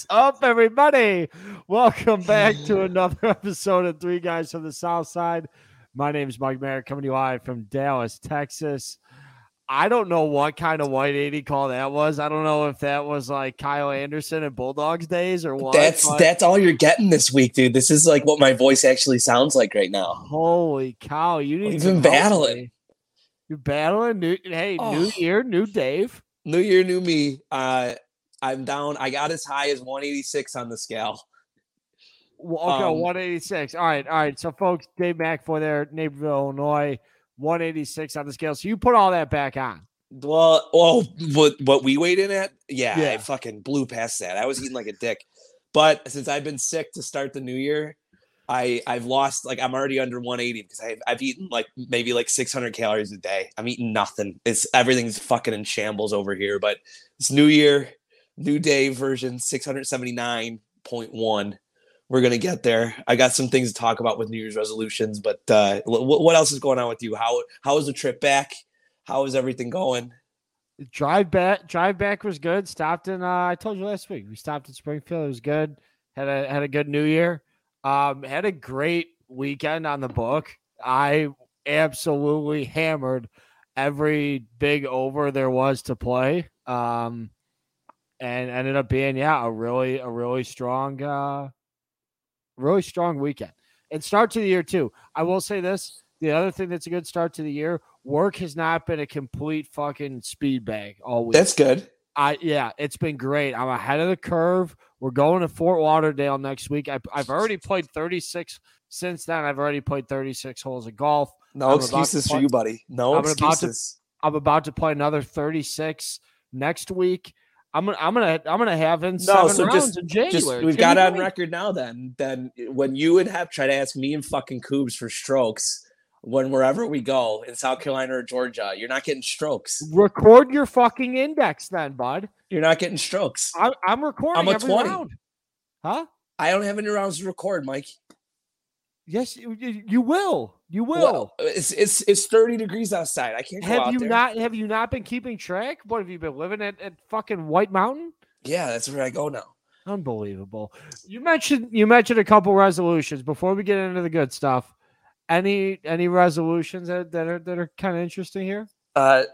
What's up, everybody? Welcome back to another episode of Three Guys from the South Side. My name is Mike Merritt, coming to you live from Dallas, Texas. I don't know what kind of white 80 call that was. I don't know if that was like Kyle Anderson and Bulldogs days or what. That's but that's all you're getting this week, dude. This is like what my voice actually sounds like right now. holy cow! You need We've been battling. buddy. You're battling. New, hey, new Oh. year, new Dave. New year, new me. Uh, I'm down. I got as high as 186 on the scale. Well, Okay, Um, 186. All right, all right. So, folks, Dave McAvoy there, Naperville, Illinois, 186 on the scale. So you put all that back on. Well, well, what what we weighed in at? Yeah, Yeah. I fucking blew past that. I was eating like a dick. But since I've been sick to start the new year, I I've lost like I'm already under 180 because I've I've eaten like maybe like 600 calories a day. I'm eating nothing. It's everything's fucking in shambles over here. But it's New Year, New Day version 679.1. We're gonna get there. I got some things to talk about with New Year's resolutions, but uh, wh- what else is going on with you? How how was the trip back? How is everything going? Drive back, drive back was good. Stopped in. Uh, I told you last week. We stopped in Springfield. It was good. Had a had a good New Year. Um, had a great weekend on the book. I absolutely hammered every big over there was to play. Um, and ended up being yeah a really a really strong uh really strong weekend and start to the year too i will say this the other thing that's a good start to the year work has not been a complete fucking speed bag all week That's good. I yeah, it's been great. I'm ahead of the curve. We're going to Fort Lauderdale next week. I, I've already played 36 since then. I've already played 36 holes of golf. No I'm excuses for you, buddy. No I'm about to- excuses. I'm about to play another 36 next week. I'm gonna I'm gonna I'm gonna have in No, seven so rounds just- in January. Just we've gonna got on great. record now. Then, then when you would have tried to ask me and fucking Coobs for strokes, when wherever we go in South Carolina or Georgia, you're not getting strokes. Record your fucking index, then, bud. You're not getting strokes. I'm I'm recording I'm a every 20. round. Huh? I don't have any rounds to record, Mike. Yes, you, will. You will. Well, it's it's it's 30 degrees outside. I can't go have out you there. not have you not been keeping track? What have you been living at, at fucking White Mountain? Yeah, that's where I go now. Unbelievable. You mentioned you mentioned a couple resolutions before we get into the good stuff. Any any resolutions that, that are that are kind of interesting here? Uh,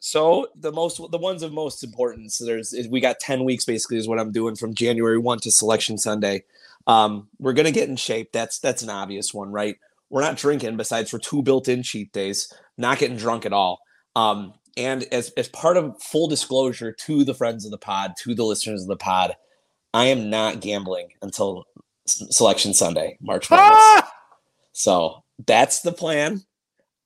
so the most the ones of most importance. So there's we got ten weeks basically is what I'm doing from January one to Selection Sunday. Um, we're gonna get in shape. That's that's an obvious one, right? We're not drinking besides for two built-in cheat days. Not getting drunk at all. Um, and as as part of full disclosure to the friends of the pod, to the listeners of the pod, I am not gambling until Selection Sunday, March 1st. Ah! So that's the plan.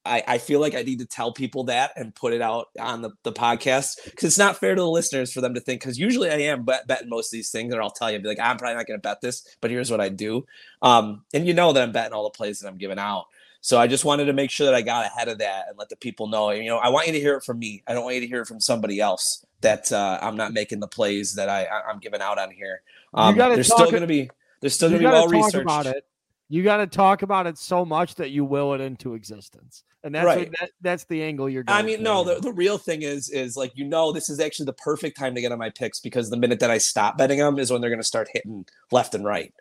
I, I feel like I need to tell people that and put it out on the, the podcast because it's not fair to the listeners for them to think. Because usually I am bet, betting most of these things, and I'll tell you, be like, I'm probably not going to bet this, but here's what I do. Um, and you know that I'm betting all the plays that I'm giving out. So I just wanted to make sure that I got ahead of that and let the people know. You know, I want you to hear it from me. I don't want you to hear it from somebody else that uh, I'm not making the plays that I, I I'm giving out on here. Um, talk still going to be there's still going to be well researched. about it. You got to talk about it so much that you will it into existence, and that's Right. what, that, that's the angle you're going. I mean, no, the, the real thing is, is like, you know, this is actually the perfect time to get on my picks because the minute that I stop betting them is when they're going to start hitting left and right.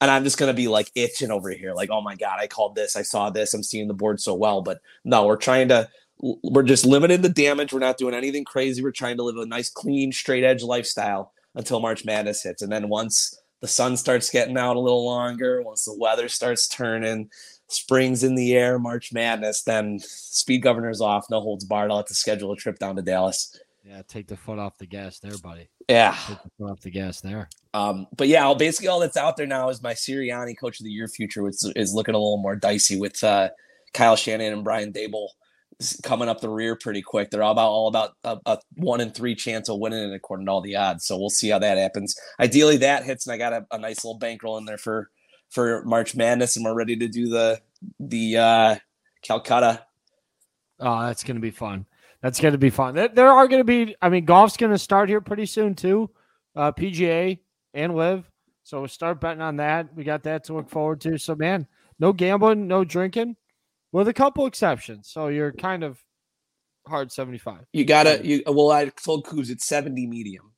And I'm just going to be like itching over here. Like, oh my God, I called this. I saw this. I'm seeing the board so well. But no, we're trying to, we're just limiting the damage. We're not doing anything crazy. We're trying to live a nice, clean, straight edge lifestyle until March Madness hits. And then once the sun starts getting out a little longer, once the weather starts turning, spring's in the air, March Madness, then speed governor's off, no holds barred. I'll have to schedule a trip down to Dallas. yeah, take the foot off the gas there, buddy. Yeah. Take the foot off the gas there. Um, but yeah, all, basically all that's out there now is my Sirianni Coach of the Year future, which is looking a little more dicey with uh, Kyle Shanahan and Brian Daboll coming up the rear pretty quick. They're all about all about a, a one in three chance of winning it according to all the odds. So we'll see how that happens. Ideally, that hits, and I got a, a nice little bankroll in there for for March Madness, and we're ready to do the the uh, Calcutta. Oh, that's to be fun. That's to be fun. There, are to be. I mean, golf's to start here pretty soon too. Uh, PGA and LIV. So we'll start betting on that. We got that to look forward to. So man, no gambling, no drinking, with a couple exceptions. So you're kind of hard seventy five. You gotta you well, I told Coos it's 70 medium.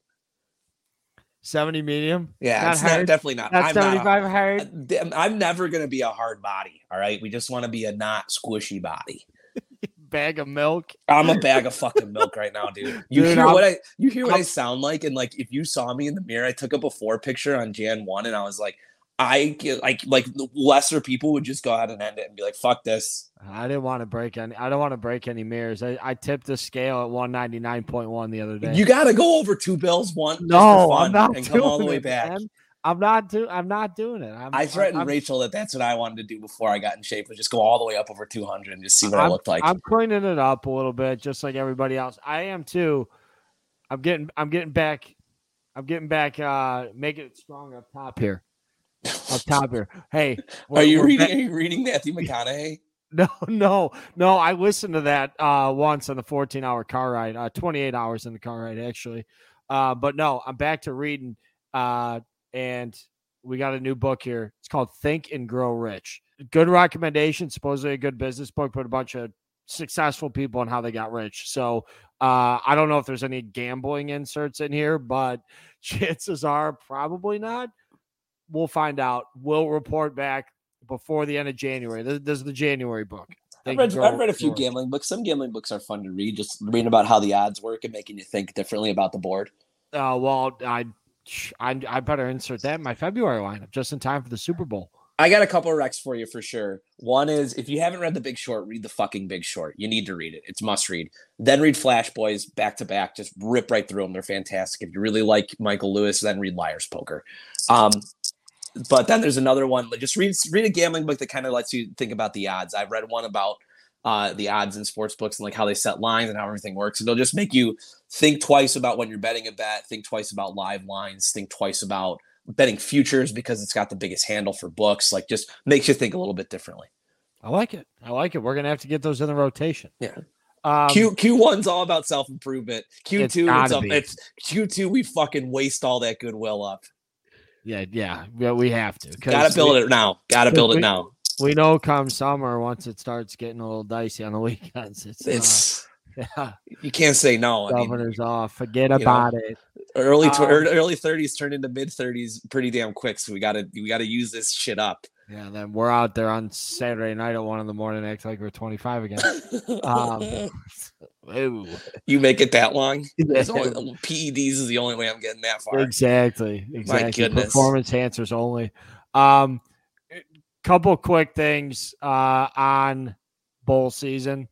70 medium. Yeah, Not it's not, definitely not. Not I'm not. 75 A, hard. Uh, I'm- I'm never gonna be a hard body. All right, we just want to be a not squishy body. Bag of milk. I'm a bag of fucking milk right now, dude. You Dude, hear I'm- what I you hear what I I'm- sound like, and like if you saw me in the mirror, I took a before picture on Jan one, and I was like, I like like lesser people would just go ahead and end it and be like, fuck this. I didn't want to break any. I don't want to break any mirrors. I, I tipped the scale at 199.1 the other day. You got to go over two bills one no, I'm not and doing come all the way it, back. man. I'm not do. I'm not doing it. I'm, I threatened I'm, Rachel that that's what I wanted to do before I got in shape was just go all the way up over 200 and just see what I I'm- looked like. I'm cleaning it up a little bit, just like everybody else. I am too. I'm getting. I'm getting back. I'm getting back. Uh, making it strong up top here. Up top here. Hey, are you reading? back- Are you reading Matthew McConaughey? No, no, no. I listened to that uh, once on the 14 hour car ride, uh, 28 hours in the car ride, actually. Uh, but no, I'm back to reading. Uh, and we got a new book here. It's called Think and Grow Rich. Good recommendation. Supposedly a good business book, but a bunch of successful people and how they got rich. So uh, I don't know if there's any gambling inserts in here, but chances are probably not. We'll find out. We'll report back before the end of January. This, this is the January book. I've read, I've read a few gambling books. Some gambling books are fun to read, just reading about how the odds work and making you think differently about the board. Uh, well, I, I, I better insert that in my February lineup just in time for the Super Bowl. I got a couple of recs for you for sure. One is if you haven't read The Big Short, read the fucking Big Short. You need to read it. It's must read. Then read Flash Boys back to back. Just rip right through them. They're fantastic. If you really like Michael Lewis, then read Liar's Poker. Um, but then there's another one. like, Just read read a gambling book that kind of lets you think about the odds. I've read one about uh, the odds in sports books and like how they set lines and how everything works. And it'll just make you think twice about when you're betting a bet. Think twice about live lines. Think twice about betting futures because it's got the biggest handle for books. Like just makes you think a little bit differently. I like it. I like it. We're gonna have to get those in the rotation. Yeah. Um, Q Q one's all about self improvement. Q two, It's it's Q two. We fucking waste all that goodwill up. Yeah, yeah, yeah. We have to. Gotta build we, it now. Gotta build it now. We know come summer, once it starts getting a little dicey on the weekends, it's, It's uh, yeah, you can't say no. I mean, governor's off. Forget know, about it. early tw- um, early thirties turned into mid thirties pretty damn quick. So we gotta we gotta use this shit up. Yeah, then we're out there on Saturday night at one in the morning, act like we're 25 again. Um, Ooh. you make it that long. There's only, PEDs is the only way I'm getting that far. Exactly. Exactly. goodness. Performance answers only. Um, couple quick things uh, on bowl season.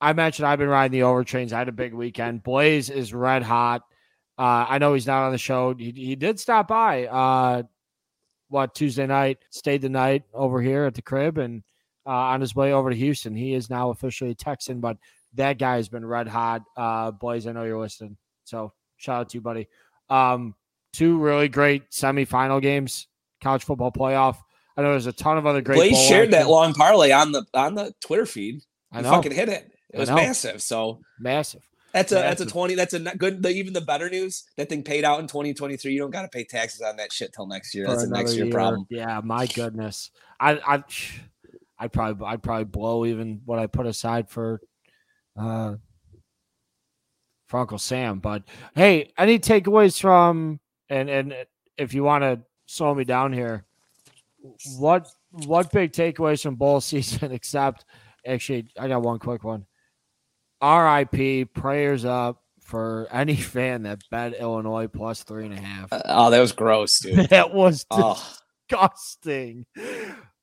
I mentioned I've been riding the overtrains. I had a big weekend. Blaze is red hot. Uh, I know he's not on the show. He, he did stop by. Uh, what Tuesday night? Stayed the night over here at the crib and uh, on his way over to Houston. He is now officially a Texan, but that guy has been red hot. Uh, Blaze, I know you're listening, so shout out to you, buddy. Um, two really great semifinal games, college football playoff. I know there's a ton of other great. Blaze shared that long parlay on the on the Twitter feed. I He know, fucking hit it. It was massive. So massive. That's a that's a twenty. That's a good. The, even the better news that thing paid out in twenty twenty three. You don't got to pay taxes on that shit till next year. for That's a next another year problem. Yeah, my goodness. I I I'd probably I'd probably blow even what I put aside for uh for Uncle Sam. But hey, any takeaways from and and if you want to slow me down here, what what big takeaways from bowl season except actually I got one quick one. RIP, prayers up for any fan that bet Illinois plus three and a half. Uh, oh, that was gross, dude. That was oh, disgusting.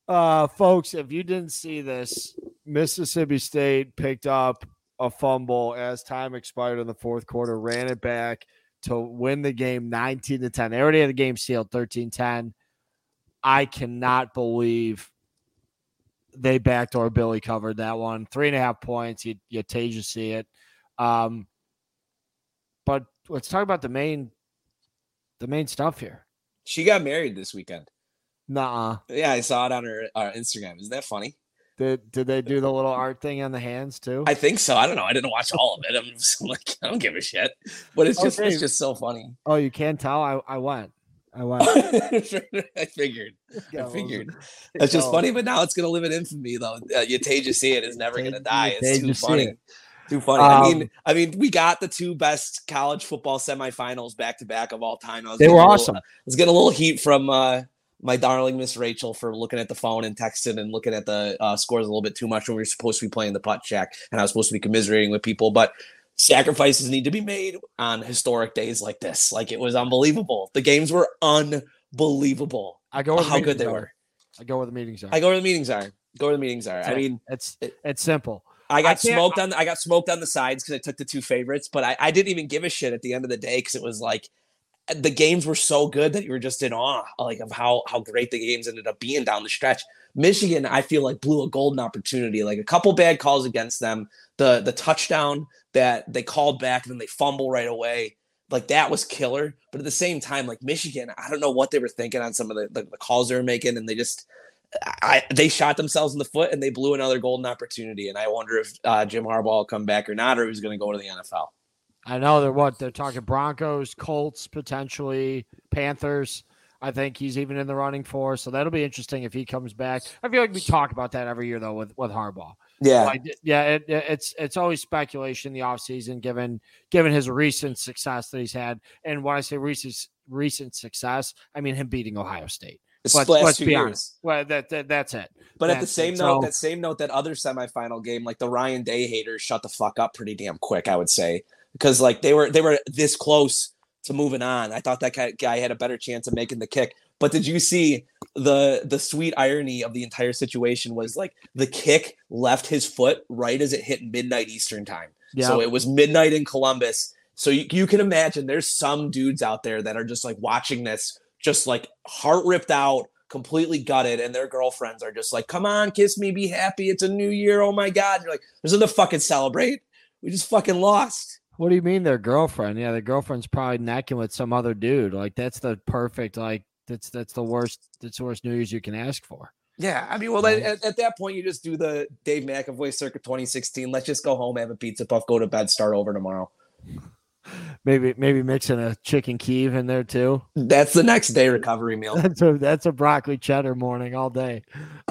Uh, folks, if you didn't see this, Mississippi State picked up a fumble as time expired in the fourth quarter, ran it back to win the game 19 to 10. They already had the game sealed 13 10. I cannot believe they backdoor Billy covered that one. Three and a half points. You, you taste to see it. Um, but let's talk about the main the main stuff here. she got married this weekend. Nuh-uh. Yeah, I saw it on her, uh Instagram. Isn't that funny? Did did they do the little art thing on the hands too? I think so. I don't know. I didn't watch all of it. I'm just like, I don't give a shit. But it's just Okay. it's just so funny. oh, you can't tell. I I went. I went. I figured. I figured. That's just funny, but now it's gonna live in infamy though. Uh, Yataja see it is never gonna die. It's too funny. Too funny. I mean, Um, I mean, we got the two best college football semifinals back to back of all time. I was They were little- awesome. I was getting a little heat from uh, my darling Miss Rachel for looking at the phone and texting and looking at the uh, scores a little bit too much when we were supposed to be playing the putt check and I was supposed to be commiserating with people. But sacrifices need to be made on historic days like this. Like it was unbelievable. The games were unbelievable. I go where the How good they are. were. I go where the meetings are. I go where the meetings are. Go where the meetings are. I mean, it's it's simple. I got can't- smoked on. The, I got smoked on the sides because I took the two favorites, but I, I didn't even give a shit at the end of the day because it was like the games were so good that you were just in awe, like of how how great the games ended up being down the stretch. Michigan, I feel like blew a golden opportunity. Like a couple bad calls against them, the the touchdown that they called back and then they fumble right away. Like that was killer. But at the same time, like Michigan, I don't know what they were thinking on some of the, the, the calls they were making, and they just I they shot themselves in the foot and they blew another golden opportunity. And I wonder if uh, Jim Harbaugh will come back or not, or he's going to go to the NFL. I know they're what they're talking Broncos, Colts, potentially Panthers. I think he's even in the running for, so that'll be interesting if he comes back. I feel like we talk about that every year though with with Harbaugh. Yeah, Like, yeah, it, it- it's it's always speculation in the offseason given given his recent success that he's had. And when I say recent recent success, I mean him beating Ohio State. let's- let's be years. honest. Well, that, that that's it. But at the same it. note, So- that same note, that other semifinal game, like the Ryan Day haters, shut the fuck up pretty damn quick. I would say because like they were they were this close to moving on. I thought that guy- had a better chance of making the kick. But did you see the the sweet irony of the entire situation was like the kick left his foot right as it hit midnight Eastern time. Yeah. So it was midnight in Columbus. So you, you can imagine there's some dudes out there that are just like watching this, just like heart ripped out, completely gutted, and their girlfriends are just like, come on, kiss me, be happy. It's a new year. Oh my God. You're like, there's nothing to fucking celebrate. We just fucking lost. What do you mean their girlfriend? Yeah, their girlfriend's probably necking with some other dude. Like that's the perfect. Like that's that's the worst. That's the worst New Year's you can ask for. Yeah. I mean, well, Right. at, at that point, you just do the Dave McAvoy circuit 2016. Let's just go home, have a pizza puff, go to bed, start over tomorrow. Maybe maybe mixing a chicken Kiev in there too. That's the next day recovery meal. That's a that's a broccoli cheddar morning all day,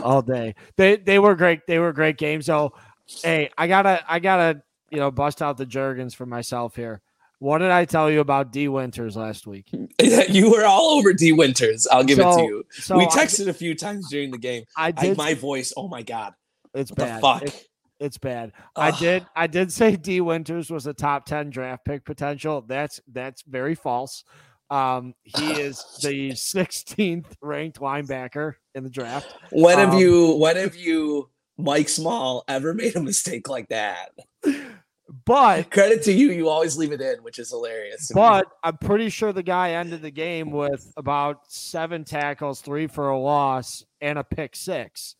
all day. They they were great. They were great games. So, hey, I gotta I gotta you know bust out the Jergens for myself here. What did I tell you about Dee Winters last week? you were all over Dee Winters. I'll give it to you. So we I- texted a few times during the game. I I, did. my voice. Oh my god. it's What bad. the fuck? It- it's bad. I did. I did say Dee Winters was a top ten draft pick potential. That's that's very false. Um, he is the 16th ranked linebacker in the draft. When have Um, you? When have you, Mike Small, ever made a mistake like that? But Credit to you. You always leave it in, which is hilarious. to me. but I'm pretty sure the guy ended the game with about seven tackles, three for a loss, and a pick six.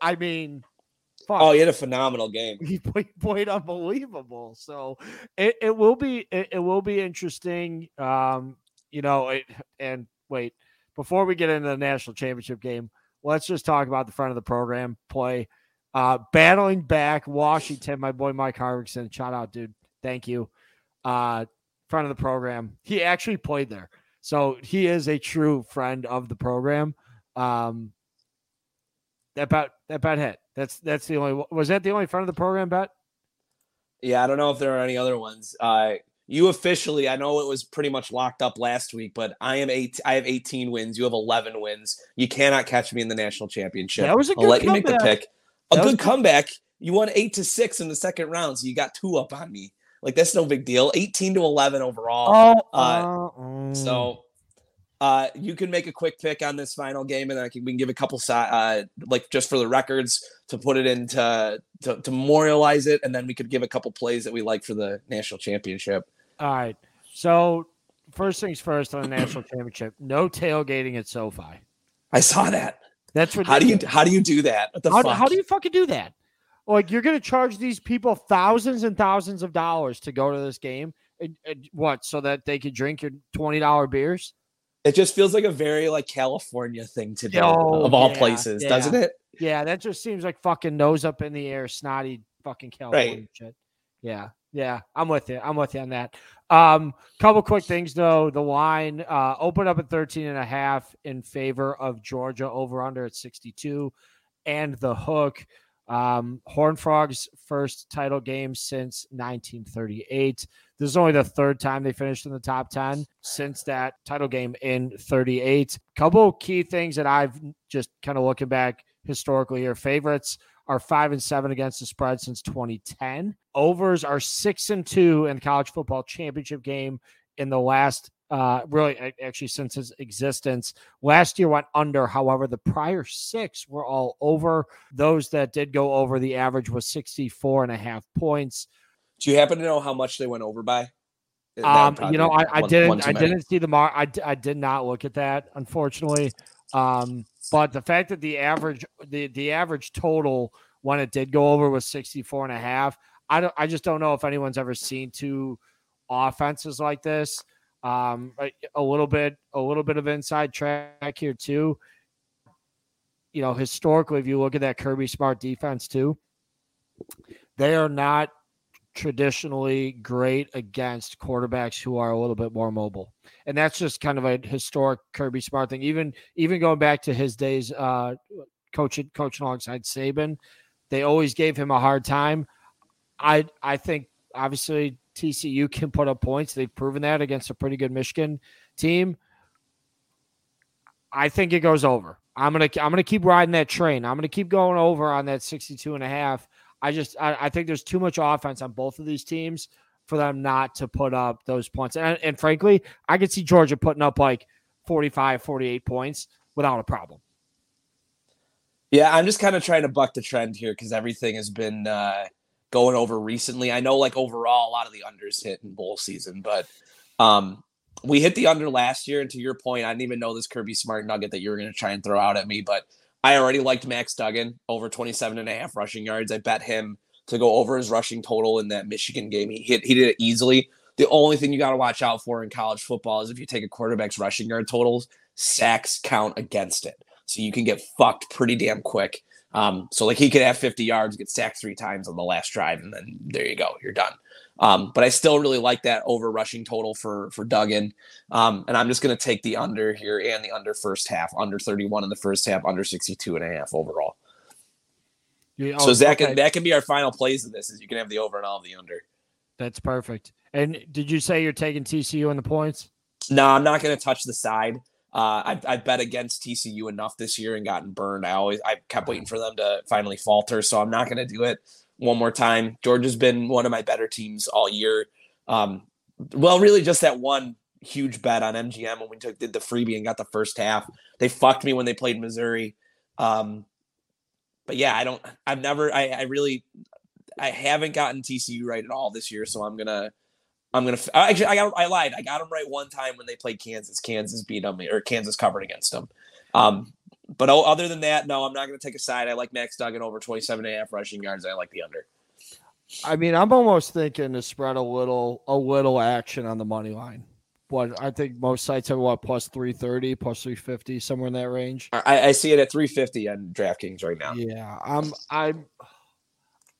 I mean, fuck. oh, he had a phenomenal game. he played, played unbelievable. So it, it will be it, it will be interesting. Um, you know, it, and wait, before we get into the national championship game, let's just talk about the front of the program play. Uh, battling back Washington, my boy Mike Harvickson. Shout out, dude. Thank you. Uh, front of the program. He actually played there. So he is a true friend of the program. Um, that bet that bet hit. That's that's the only was that the only front of the program bet? Yeah, I don't know if there are any other ones. Uh, you officially, I know it was pretty much locked up last week, but I am eight. I have 18 wins. You have 11 wins. You cannot catch me in the national championship. That was a I'll good let you make the comeback. pick. A That was good good. comeback. You won eight to six in the second round, so you got two up on me. Like that's no big deal. 18 to 11 overall. Oh, uh, mm. So uh, you can make a quick pick on this final game, and I can we can give a couple si- uh, like just for the records to put it into to, to memorialize it, and then we could give a couple plays that we like for the national championship. all right. So first things first on the national championship, no tailgating at SoFi. I saw that. That's what How do you how do you do that? The how, how do you fucking do that? Like you're gonna charge these people thousands and thousands of dollars to go to this game. And, and what? So that they could drink your twenty dollar beers? It just feels like a very like California thing to do Oh, of all yeah, places, yeah. doesn't it? Yeah, that just seems like fucking nose up in the air, snotty fucking California shit. Yeah, yeah, I'm with you. I'm with you on that. Um, couple quick things though. The line uh opened up at 13 and a half in favor of Georgia over under at 62, and the hook Um, Horned Frogs' first title game since 1938. This is only the third time they finished in the top 10 since that title game in 38. Couple key things that I've just kind of looking back historically here. Favorites are five and seven against the spread since 2010. Overs are six and two in the college football championship game in the last uh, really actually since its existence. Last year went under. However, the prior six were all over. Those that did go over, the average was 64 and a half points. Do you happen to know how much they went over by? Um, you know, I, I one, didn't, I didn't see the mark. I, I did not look at that, unfortunately. Um, but the fact that the average, the, the average total when it did go over was 64 and a half. I don't, I just don't know if anyone's ever seen two offenses like this. Um, a little bit, a little bit of inside track here too. You know, historically, if you look at that Kirby Smart defense too, they are not traditionally great against quarterbacks who are a little bit more mobile. And that's just kind of a historic Kirby Smart thing. Even even going back to his days uh coaching coaching alongside Saban, they always gave him a hard time. I I think obviously TCU can put up points. They've proven that against a pretty good Michigan team. I think it goes over. I'm gonna I'm gonna keep riding that train. I'm gonna keep going over on that 62 and a half. I just I, I think there's too much offense on both of these teams for them not to put up those points. And, and frankly, I could see Georgia putting up like 45, 48 points without a problem. Yeah, I'm just kind of trying to buck the trend here because everything has been uh, going over recently. I know like overall a lot of the unders hit in bowl season, but um we hit the under last year. And to your point, I didn't even know this Kirby Smart nugget that you were going to try and throw out at me, but I already liked Max Duggan over 27 and a half rushing yards. I bet him to go over his rushing total in that Michigan game. He hit, he did it easily. The only thing you got to watch out for in college football is if you take a quarterback's rushing yard totals, sacks count against it. So you can get fucked pretty damn quick. Um, so like he could have 50 yards, get sacked three times on the last drive, and then there you go, you're done. Um, but I still really like that over rushing total for for Duggan. Um, and I'm just going to take the under here and the under first half, under 31 in the first half, under 62 and a half overall. Yeah, so that okay. can that can be our final plays of this is you can have the over and all of the under. That's perfect. And did you say you're taking TCU in the points? No, I'm not going to touch the side. Uh, I've, I've bet against TCU enough this year and gotten burned. I always I kept waiting for them to finally falter, so I'm not going to do it one more time. Georgia's been one of my better teams all year. Um, well, really, just that one huge bet on MGM when we took did the freebie and got the first half. They fucked me when they played Missouri. Um, but yeah, I don't. I've never. I, I really. I haven't gotten TCU right at all this year, so I'm gonna I'm gonna actually I got I lied. I got them right one time when they played Kansas. Kansas beat them or Kansas covered against them. Um, but other than that, no, I'm not gonna take a side. I like Max Duggan over 27 and a half rushing yards. I like the under. I mean, I'm almost thinking to spread a little a little action on the money line. What I think most sites have what plus 330, plus 350, somewhere in that range. I, I see it at 350 on DraftKings right now. Yeah, I'm I'm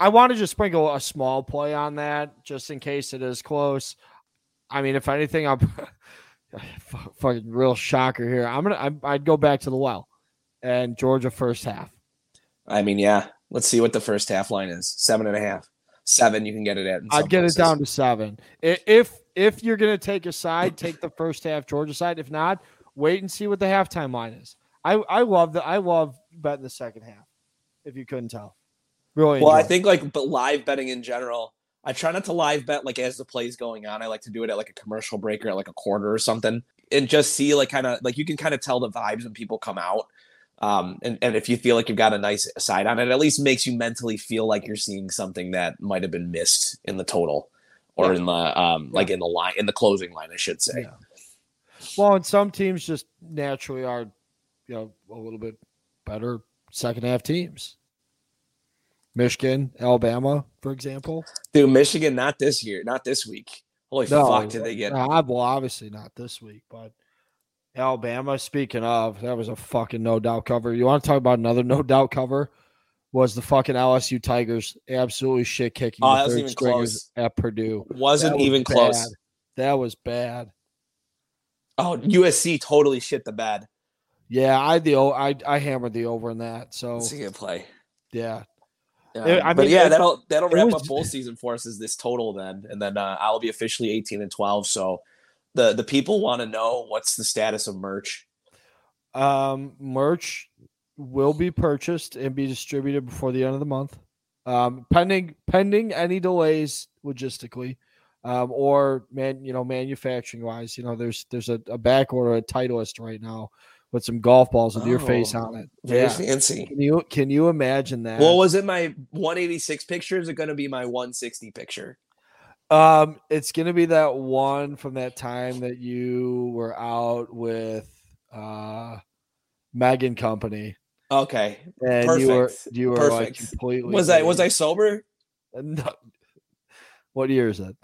I want to just sprinkle a small play on that just in case it is close. I mean, if anything, I'm fucking real shocker here. I'm gonna i would go back to the well and Georgia first half. I mean, yeah. Let's see what the first half line is. Seven and a half, seven. You can get it at. I'd get places. it down to seven. If if you're gonna take a side, take the first half Georgia side. If not, wait and see what the halftime line is. I I love that. I love betting the second half. If you couldn't tell. Really? Well, I think like but live betting in general. I try not to live bet like as the play's going on. I like to do it at like a commercial break or at like a quarter or something, and just see like kind of like you can kind of tell the vibes when people come out. Um, and, and if you feel like you've got a nice side on it, at least makes you mentally feel like you're seeing something that might have been missed in the total or yeah. in the um like in the line in the closing line, I should say. Yeah. Well, and some teams just naturally are, you know, a little bit better second half teams. Michigan, Alabama, for example. Dude, Michigan not this year, not this week. Holy no, fuck, did they get? Uh, well, obviously not this week, but Alabama. Speaking of, that was a fucking no doubt cover. You want to talk about another no doubt cover? Was the fucking LSU Tigers absolutely shit kicking oh, the third even close. at Purdue? Wasn't was even bad. close. That was bad. Oh, USC totally shit the bed. Yeah, I the I I hammered the over in that. So it's a good play. Yeah, It- I but yeah, it- that'll that'll wrap was- up bowl season for us is this total then, and then uh, I'll be officially eighteen and twelve. So the the people want to know what's the status of merch. Um, merch will be purchased and be distributed before the end of the month. Um, pending pending any delays logistically, um, or man, you know, manufacturing wise. You know, there's there's a, a back order at Titleist right now with some golf balls with your face Oh, on it. Very Yeah. fancy. Can you can you imagine that? Well, was it my 186 picture? Is it going to be my 160 picture? Um, it's gonna be that one from that time that you were out with uh Megan Company. Okay. And you were Perfect. you were like completely Was I was. I sober? No. What year is it?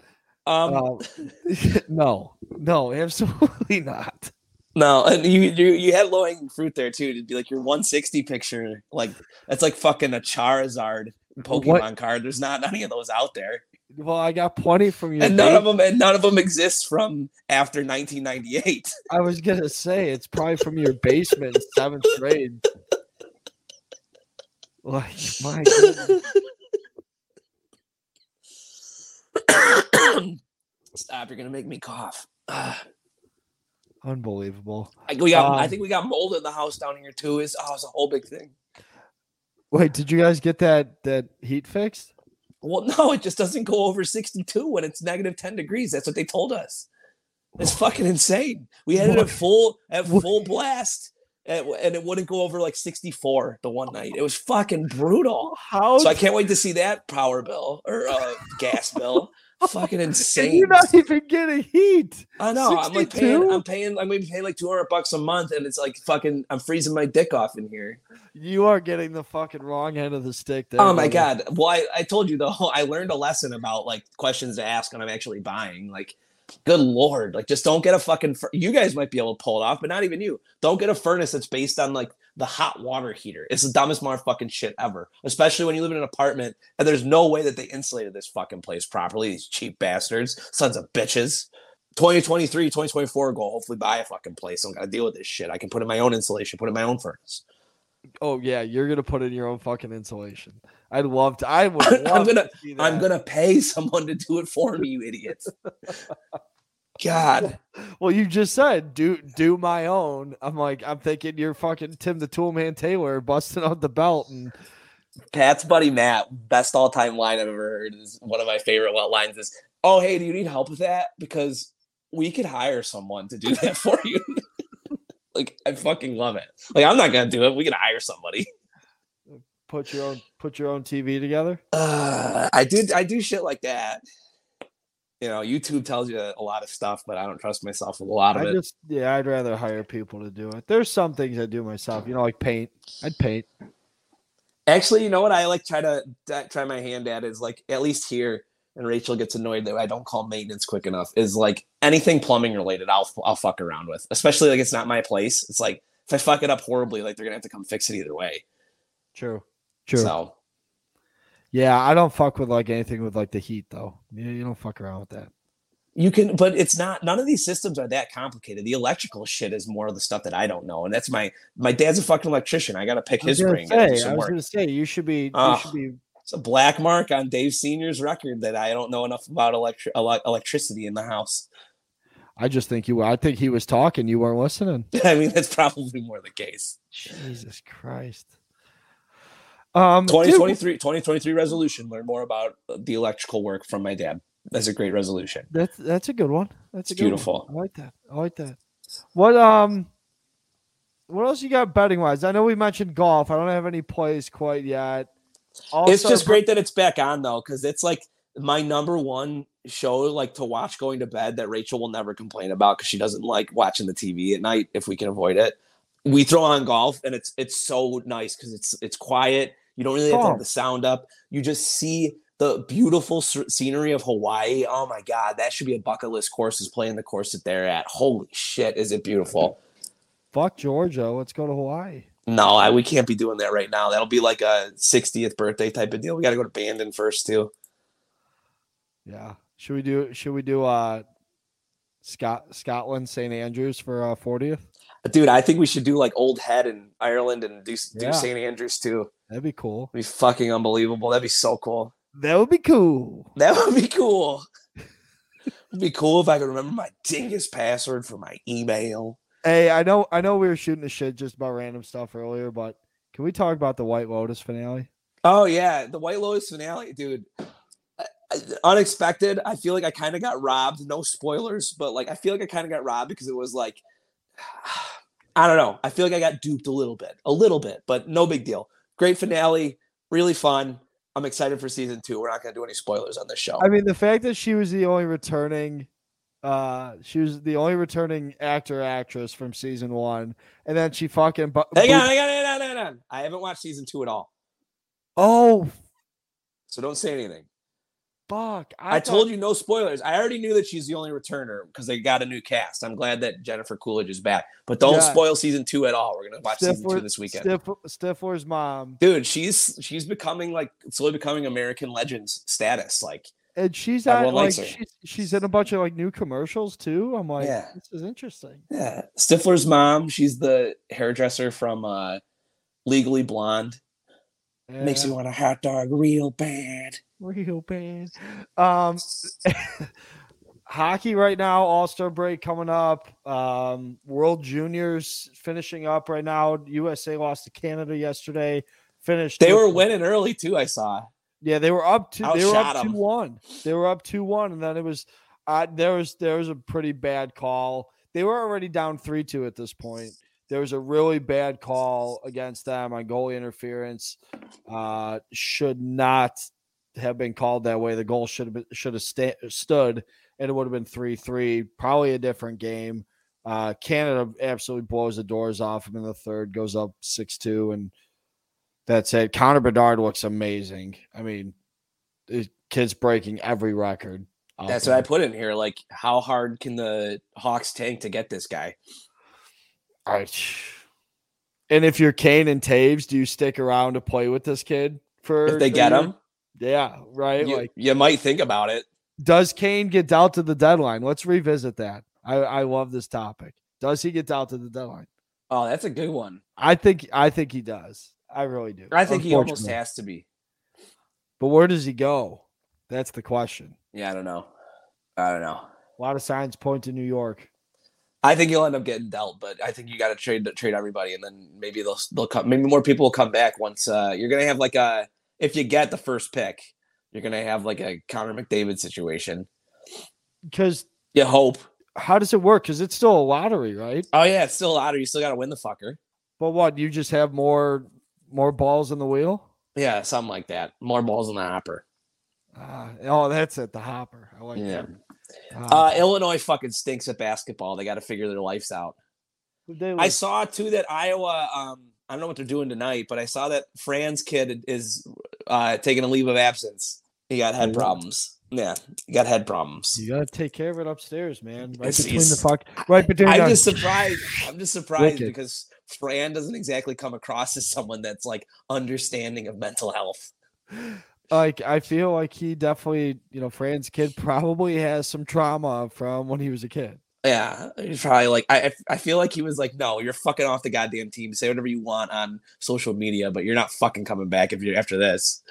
Um, Um, no, no, absolutely not. no, and you you you had low hanging fruit there too. To be like your 160 picture, like that's like fucking a Charizard Pokemon What- card. There's not any of those out there, Well, I got plenty from your. and none date. of them and none of them exist from after 1998. I was gonna say it's probably from your basement seventh grade. Like my. Stop! You're gonna make me cough. Unbelievable. I, we got. I Um, think we got mold in the house down here too. Is oh, it's a whole big thing. Wait, did you guys get that that heat fixed? Well, no, it just doesn't go over 62 when it's negative 10 degrees. That's what they told us. It's fucking insane. We had it at full at full blast, and, and it wouldn't go over like 64 the one night. It was fucking brutal. How So I can't wait to see that power bill or uh, gas bill. Fucking and insane. you're not even getting heat? I know. I'm like paying. I'm paying. I'm maybe paying like 200 bucks a month, and it's like fucking. I'm freezing my dick off in here. You are getting the fucking wrong end of the stick there. Oh my god! Well, I, I told you though. I learned a lesson about like questions to ask when I'm actually buying. Like, good lord! Like, just don't get a fucking. Fur- you guys might be able to pull it off, but not even you. Don't get a furnace that's based on like the hot water heater. It's the dumbest motherfucking shit ever. Especially when you live in an apartment and there's no way that they insulated this fucking place properly. These cheap bastards, sons of bitches. 2023, 2024 goal. Hopefully, buy a fucking place. I don't gotta deal with this shit. I can put in my own insulation. Put in my own furnace. Oh yeah, you're gonna put in your own fucking insulation. I'd love to. I would. I'm gonna- I'm gonna pay someone to do it for me, you idiots. God, Well, you just said do do my own. I'm like, I'm thinking you're fucking Tim the Toolman Taylor busting out the belt and Pat's buddy Matt, best all time line I've ever heard is one of my favorite what lines is, "Oh hey, do you need help with that? Because we could hire someone to do that for you." like I fucking love it. Like I'm not gonna do it. We can hire somebody. put your own put your own TV together. Uh, I do I do shit like that. You know, YouTube tells you a lot of stuff, but I don't trust myself with a lot of I it. just yeah, I'd rather hire people to do it. There's some things I do myself. You know, like paint. I'd paint. Actually, you know what I like try to try my hand at is like at least here, and Rachel gets annoyed that I don't call maintenance quick enough. Is like anything plumbing related, I'll I'll fuck around with. Especially like it's not my place. It's like if I fuck it up horribly, like they're gonna have to come fix it either way. True. True. So Yeah, I don't fuck with like anything with like the heat though. You, you don't fuck around with that. you can, but it's not. None of these systems are that complicated. The electrical shit is more of the stuff that I don't know, and that's my my dad's a fucking electrician. I got to pick his brain. gotta say, I was work. gonna say you should be you should be It's a black mark on Dave Senior's record that I don't know enough about electri- ele- electricity in the house. I just think you I think he was talking, you weren't listening. I mean, that's probably more the case. Jesus Christ. Um dude, 2023, 2023 resolution. Learn more about the electrical work from my dad. That's a great resolution. that's that's a good one. That's good one. beautiful. I like that. I like that. What um what else you got betting wise? I know we mentioned golf. I don't have any plays quite yet. it's just great that it's back on though, because it's like my number one show like to watch going to bed that Rachel will never complain about because she doesn't like watching the TV at night if we can avoid it. We throw on golf and it's it's so nice because it's it's quiet. You don't really have to have the sound up. You just see the beautiful scenery of Hawaii. Oh my god, that should be a bucket list course. Is playing the course that they're at. Holy shit, is it beautiful? Fuck Georgia. Let's go to Hawaii. No, I, we can't be doing that right now. That'll be like a 60th birthday type of deal. We got to go to Bandon first too. Yeah. Should we do should we do uh Scott Scotland St. Andrews for uh 40th? Dude, I think we should do like Old Head in Ireland and do do Yeah. St. Andrews too. That'd be cool. It'd be fucking unbelievable. That'd be so cool. That would be cool. That would be cool. It'd be cool if I could remember my dingus password for my email. Hey, I know, I know, we were shooting the shit just about random stuff earlier, but can we talk about the White Lotus finale? Oh yeah, the White Lotus finale, dude. Unexpected. I feel like I kind of got robbed. No spoilers, but like I feel like I kind of got robbed because it was like I don't know. I feel like I got duped a little bit, a little bit, but no big deal. Great finale, really fun. I'm excited for season two. We're not gonna do any spoilers on this show. I mean, the fact that she was the only returning, uh, she was the only returning actor actress from season one, and then she fucking. Bu- hang on, boot- hang on, hang on, hang on. I haven't watched season two at all, Oh so don't say anything. Fuck! I, told you no spoilers. I already knew that she's the only returner because they got a new cast. I'm glad that Jennifer Coolidge is back, but don't Yeah. spoil season two at all. We're gonna watch season two this weekend. Stif- Stifler's mom, Dude, she's she's becoming like slowly becoming American legends status. Like, and she's at like she's, she's in a bunch of like new commercials too. I'm like, Yeah. this is interesting. yeah, Stifler's mom. She's the hairdresser from uh, Legally Blonde. Makes Yeah. you want a hot dog real bad. Real bad. Um, hockey right now, All Star break coming up. Um, World Juniors finishing up right now. USA lost to Canada yesterday. Finished. They with- were winning early too. I saw. Yeah, they were up two. They were Outshot up 'em. two one. They were up two one, and then it was. Uh, there was there was a pretty bad call. They were already down three two at this point. There was a really bad call against them on goalie interference. Uh, should not have been called that way. The goal should have been, should have sta- stood, and it would have been three three. Probably a different game. Uh, Canada absolutely blows the doors off them in the third, goes up six two, and that's it. Connor Bedard looks amazing. I mean, the kid's breaking every record. That's what I put in here. Like, how hard can the Hawks tank to get this guy? And if you're Kane and Toews, do you stick around to play with this kid for If they get year? him, Yeah, right. you, like, you might think about it. does Kane get dealt to the deadline? Let's revisit that. I, I love this topic. Does he get dealt to the deadline? Oh, that's a good one. I think I think he does. I really do. I think he almost has to be. But where does he go? That's the question. Yeah, I don't know. I don't know. A lot of signs point to New York. I think he'll end up getting dealt, but I think you got to trade trade everybody, and then maybe they'll they'll come. Maybe more people will come back once uh, you're gonna have like a if you get the first pick, you're gonna have like a Connor McDavid situation. Because You hope. how does it work? Because it's still a lottery, right? Oh yeah, it's still a lottery. You still got to win the fucker. But what? You just have more more balls in the wheel? Yeah, something like that. More balls in the hopper. Ah, oh, that's it. The hopper. I like Yeah. that. Uh, Ah, Illinois fucking stinks at basketball. They got to figure their lives out. I saw too that Iowa. Um, I don't know what they're doing tonight, but I saw that Fran's kid is uh, taking a leave of absence. He got head Oh. problems. Yeah, he got head problems. you gotta take care of it upstairs, man. Right It's- between the fuck, right between. I'm just surprised. I'm just surprised Wicked. because Fran doesn't exactly come across as someone that's like understanding of mental health. like I feel like he definitely, you know, Fran's kid probably has some trauma from when he was a kid. Yeah, he's probably like I. I feel like he was like, "No, you're fucking off the goddamn team. Say whatever you want on social media, but you're not fucking coming back if you're after this."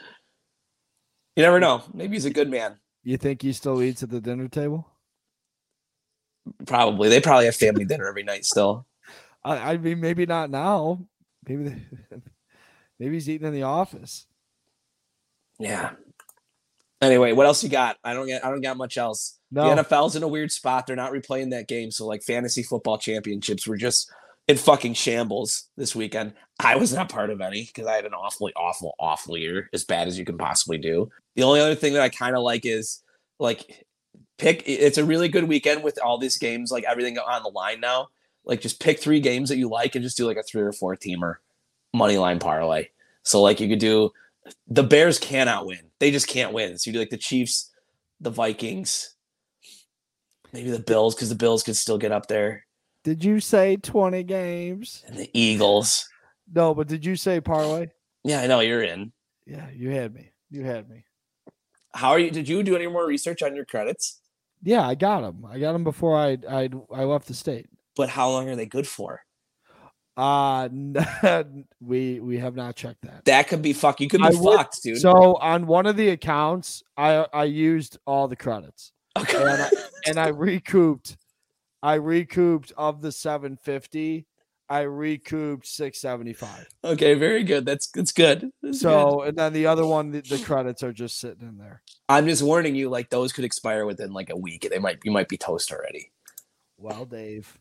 You never know. Maybe he's a good man. You think he still eats at the dinner table? Probably. They probably have family dinner every night still. I, I mean, maybe not now. Maybe, they- maybe he's eating in the office. Yeah. Anyway, what else you got? I don't get. I don't got much else. No, The NFL's in a weird spot. They're not replaying that game, so like fantasy football championships were just in fucking shambles this weekend. I was not part of any because I had an awfully, awful, awful year, as bad as you can possibly do. The only other thing that I kind of like is like pick. It's a really good weekend with all these games, like everything on the line now. Like just pick three games that you like and just do like a three or four teamer money line parlay. So like you could do the Bears cannot win. They just can't win. So you do like the Chiefs, the Vikings, maybe the Bills because the Bills could still get up there, did you say twenty games? and the Eagles. No, but did you say parlay? Yeah, I know you're in. Yeah, you had me. You had me. How are you? Did you do any more research on your credits? Yeah, I got them. I got them before I I I left the state. But how long are they good for? Uh we we have not checked that. That could be fuck. You could be I would- fucked, dude. So on one of the accounts, I I used all the credits okay. And I, recouped. I recouped of the 750. I recouped 675. okay, very good. That's that's good. That's good. So and then the other one, the, the credits are just sitting in there. I'm just warning you, like those could expire within like a week. They might you might be toast already. Well, Dave,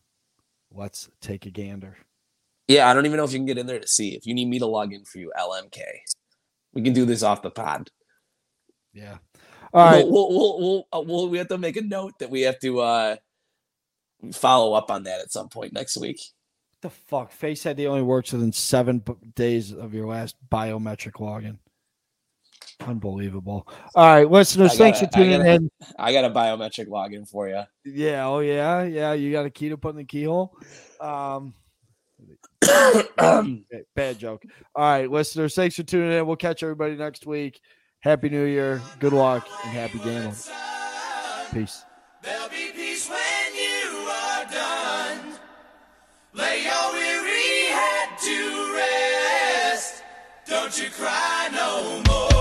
let's take a gander. Yeah, I don't even know if you can get in there to see. If you need me to log in for you, LMK. We can do this off the pod. Yeah. All right. We'll, we'll, we'll, uh, we'll, we have to make a note that we have to uh, follow up on that at some point next week. the fuck? Face ID only works within seven days of your last biometric login. Unbelievable. All right, listeners, thanks for gotta- I tuning gotta- in. I got a biometric login for you. Yeah, oh yeah, yeah. You got a key to put in the keyhole. Um, bad joke. All right, listeners, thanks for tuning in. We'll catch everybody next week. Happy New Year. Good luck and happy gambling. Peace. There'll be peace when you are done. Lay your weary head to rest. Don't you cry no more.